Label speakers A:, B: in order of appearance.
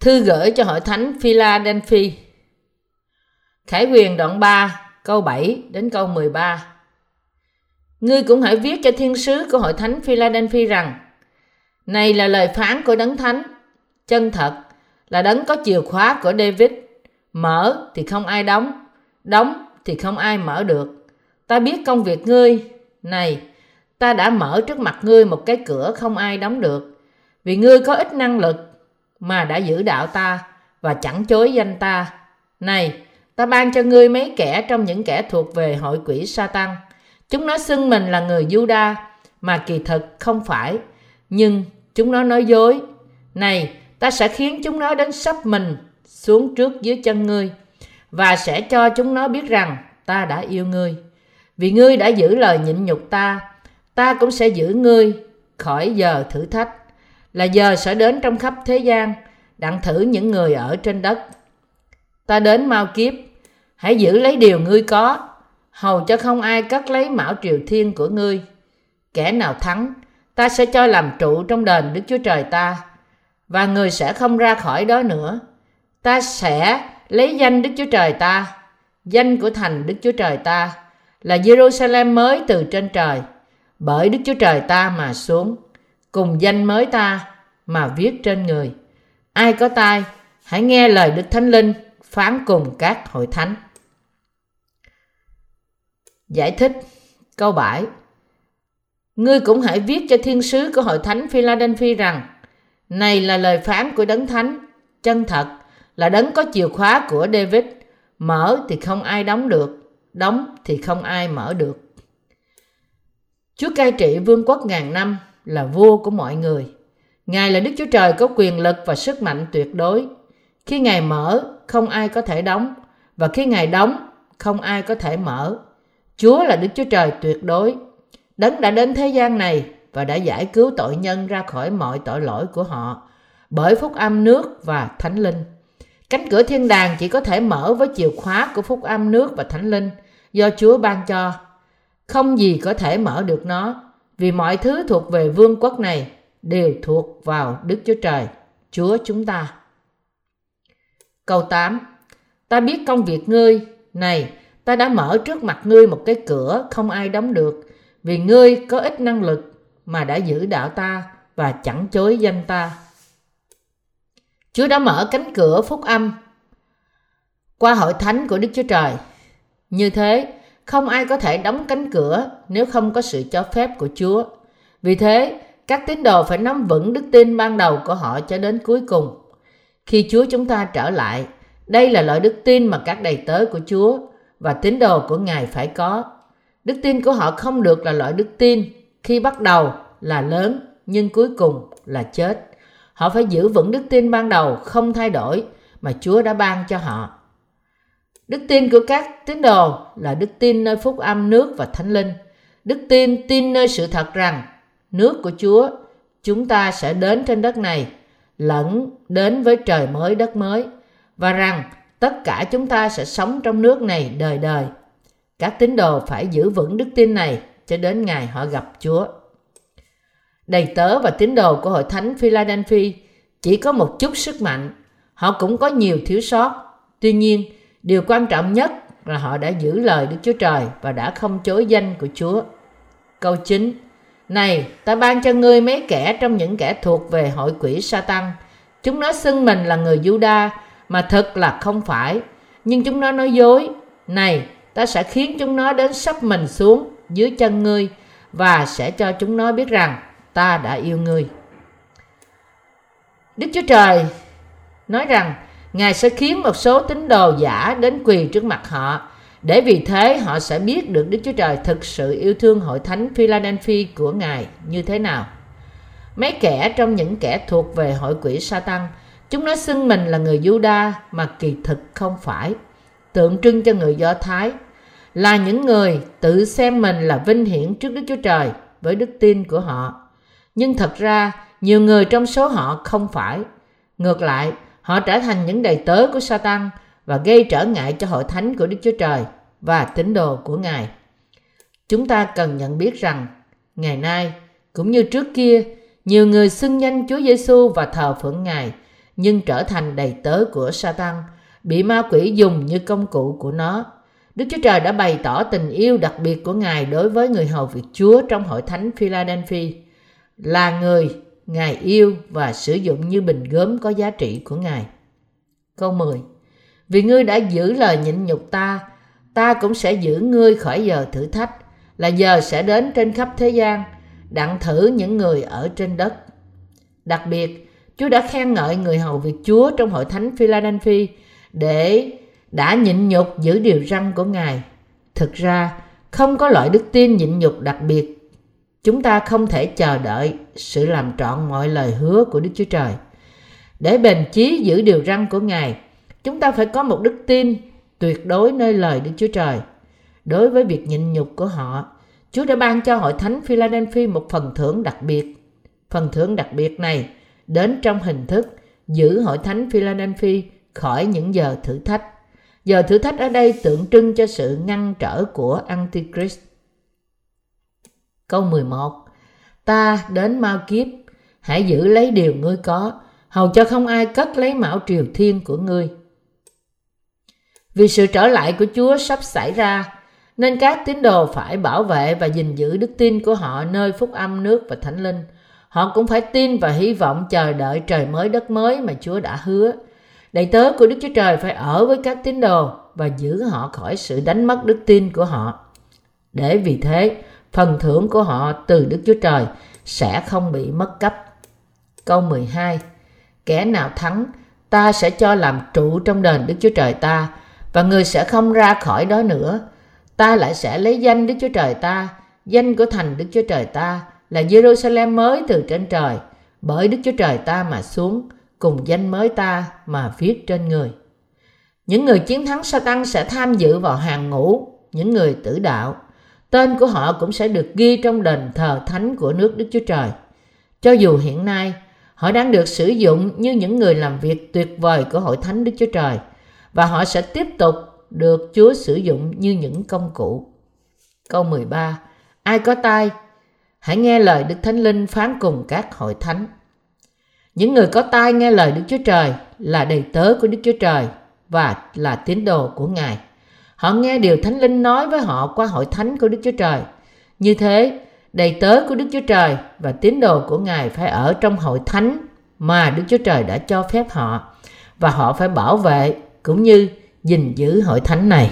A: Thư gửi cho hội thánh Philadelphia. Khải quyền đoạn 3 câu 7 đến câu 13 Ngươi cũng hãy viết cho thiên sứ của hội thánh Philadelphia rằng, Này là lời phán của đấng thánh. Chân thật là đấng có chìa khóa của David. Mở thì không ai đóng Đóng thì không ai mở được. Ta biết công việc ngươi. Này, ta đã mở trước mặt ngươi một cái cửa không ai đóng được. Vì ngươi có ít năng lực mà đã giữ đạo ta Và chẳng chối danh ta. Này, ta ban cho ngươi mấy kẻ trong những kẻ thuộc về hội quỷ sa tăng chúng nó xưng mình là người Juda mà kỳ thực không phải, nhưng chúng nó nói dối. Này, ta sẽ khiến chúng nó đến sắp mình xuống trước dưới chân ngươi và sẽ cho chúng nó biết rằng ta đã yêu ngươi. Vì ngươi đã giữ lời nhịn nhục ta ta cũng sẽ giữ ngươi khỏi giờ thử thách là giờ sẽ đến trong khắp thế gian, đặng thử những người ở trên đất. Ta đến mau kiếp, hãy giữ lấy điều ngươi có, hầu cho không ai cất lấy mão triều thiên của ngươi. Kẻ nào thắng, ta sẽ cho làm trụ trong đền đức chúa trời ta, và người sẽ không ra khỏi đó nữa. Ta sẽ lấy danh đức chúa trời ta, danh của thành đức chúa trời ta, là jerusalem mới từ trên trời, bởi đức chúa trời ta mà xuống cùng danh mới ta mà viết trên người. Ai có tai, hãy nghe lời đức thánh linh phán cùng các hội thánh. Giải thích Câu 7 Ngươi cũng hãy viết cho thiên sứ của hội thánh Philadelphia rằng, Này là lời phán của đấng thánh. Chân thật là đấng có chìa khóa của David. Mở thì không ai đóng được, Đóng thì không ai mở được. Chúa cai trị vương quốc ngàn năm là vua của mọi người Ngài là Đức Chúa Trời có quyền lực và sức mạnh tuyệt đối Khi Ngài mở, không ai có thể đóng Và khi Ngài đóng, không ai có thể mở Chúa là Đức Chúa Trời tuyệt đối. Đấng đã đến thế gian này và đã giải cứu tội nhân ra khỏi mọi tội lỗi của họ bởi phúc âm nước và thánh linh. Cánh cửa thiên đàng chỉ có thể mở với chìa khóa của phúc âm nước và thánh linh do Chúa ban cho. Không gì có thể mở được nó vì mọi thứ thuộc về vương quốc này đều thuộc vào Đức Chúa Trời, Chúa chúng ta. Câu 8 Ta biết công việc ngươi, này, ta đã mở trước mặt ngươi một cái cửa không ai đóng được vì ngươi có ít năng lực mà đã giữ đạo ta và chẳng chối danh ta chúa đã mở cánh cửa phúc âm qua hội thánh của đức chúa trời như thế không ai có thể đóng cánh cửa nếu không có sự cho phép của chúa vì thế, các tín đồ phải nắm vững đức tin ban đầu của họ cho đến cuối cùng khi chúa chúng ta trở lại, đây là loại đức tin mà các đầy tớ của chúa và tín đồ của Ngài phải có. Đức tin của họ không được là loại đức tin khi bắt đầu là lớn nhưng cuối cùng là chết. Họ phải giữ vững đức tin ban đầu không thay đổi mà Chúa đã ban cho họ. Đức tin của các tín đồ là đức tin nơi phúc âm nước và thánh linh. Đức tin tin nơi sự thật rằng nước của Chúa chúng ta sẽ đến trên đất này lẫn đến với trời mới đất mới và rằng tất cả chúng ta sẽ sống trong nước này đời đời. Các tín đồ phải giữ vững đức tin này cho đến ngày họ gặp Chúa. Đầy tớ và tín đồ của hội thánh Philadelphia chỉ có một chút sức mạnh, họ cũng có nhiều thiếu sót. Tuy nhiên, điều quan trọng nhất là họ đã giữ lời Đức Chúa Trời và đã không chối danh của Chúa. Câu 9 Này, ta ban cho ngươi mấy kẻ trong những kẻ thuộc về hội quỷ Satan. Chúng nó xưng mình là người Juda mà thật là không phải nhưng chúng nó nói dối này ta sẽ khiến chúng nó đến sắp mình xuống dưới chân ngươi và sẽ cho chúng nó biết rằng ta đã yêu ngươi đức chúa trời nói rằng ngài sẽ khiến một số tín đồ giả đến quỳ trước mặt họ để vì thế họ sẽ biết được đức chúa trời thực sự yêu thương hội thánh philadelphia của ngài như thế nào mấy kẻ trong những kẻ thuộc về hội quỷ Satan, Chúng nói xưng mình là người Juda mà kỳ thực không phải, tượng trưng cho người Do Thái, là những người tự xem mình là vinh hiển trước Đức Chúa Trời với đức tin của họ. Nhưng thật ra, nhiều người trong số họ không phải. Ngược lại, họ trở thành những đầy tớ của Satan và gây trở ngại cho hội thánh của Đức Chúa Trời và tín đồ của Ngài. Chúng ta cần nhận biết rằng, ngày nay cũng như trước kia, nhiều người xưng danh Chúa Giêsu và thờ phượng Ngài nhưng trở thành đầy tớ của Satan, bị ma quỷ dùng như công cụ của nó. Đức Chúa Trời đã bày tỏ tình yêu đặc biệt của Ngài đối với người hầu việc Chúa trong hội thánh Philadelphia, là người Ngài yêu và sử dụng như bình gớm có giá trị của Ngài. Câu 10 Vì ngươi đã giữ lời nhịn nhục ta, ta cũng sẽ giữ ngươi khỏi giờ thử thách, là giờ sẽ đến trên khắp thế gian, đặng thử những người ở trên đất. Đặc biệt, Chúa đã khen ngợi người hầu việc Chúa trong hội thánh Philadelphia để đã nhịn nhục giữ điều răn của Ngài. Thực ra, không có loại đức tin nhịn nhục đặc biệt. Chúng ta không thể chờ đợi sự làm trọn mọi lời hứa của Đức Chúa Trời. Để bền chí giữ điều răn của Ngài, chúng ta phải có một đức tin tuyệt đối nơi lời Đức Chúa Trời. Đối với việc nhịn nhục của họ, Chúa đã ban cho hội thánh Philadelphia một phần thưởng đặc biệt. Phần thưởng đặc biệt này đến trong hình thức giữ hội thánh Philadelphia khỏi những giờ thử thách. Giờ thử thách ở đây tượng trưng cho sự ngăn trở của Antichrist. Câu 11 Ta đến mau kiếp, hãy giữ lấy điều ngươi có, hầu cho không ai cất lấy mão triều thiên của ngươi. Vì sự trở lại của Chúa sắp xảy ra, nên các tín đồ phải bảo vệ và gìn giữ đức tin của họ nơi phúc âm nước và thánh linh. Họ cũng phải tin và hy vọng chờ đợi trời mới đất mới mà Chúa đã hứa. Đầy tớ của Đức Chúa Trời phải ở với các tín đồ và giữ họ khỏi sự đánh mất đức tin của họ. Để vì thế, phần thưởng của họ từ Đức Chúa Trời sẽ không bị mất cấp. Câu 12 Kẻ nào thắng, ta sẽ cho làm trụ trong đền Đức Chúa Trời ta, và người sẽ không ra khỏi đó nữa. Ta lại sẽ lấy danh Đức Chúa Trời ta, danh của thành Đức Chúa Trời ta, là Jerusalem mới từ trên trời, bởi Đức Chúa Trời ta mà xuống, cùng danh mới ta mà viết trên người. Những người chiến thắng Satan sẽ tham dự vào hàng ngũ những người tử đạo. Tên của họ cũng sẽ được ghi trong đền thờ thánh của nước Đức Chúa Trời. Cho dù hiện nay họ đang được sử dụng như những người làm việc tuyệt vời của hội thánh Đức Chúa Trời và họ sẽ tiếp tục được Chúa sử dụng như những công cụ. Câu 13 Ai có tai, hãy nghe lời Đức Thánh Linh phán cùng các hội thánh. Những người có tai nghe lời Đức Chúa Trời là đầy tớ của Đức Chúa Trời và là tín đồ của Ngài. Họ nghe điều Thánh Linh nói với họ qua hội thánh của Đức Chúa Trời. Như thế, đầy tớ của Đức Chúa Trời và tín đồ của Ngài phải ở trong hội thánh mà Đức Chúa Trời đã cho phép họ và họ phải bảo vệ cũng như gìn giữ hội thánh này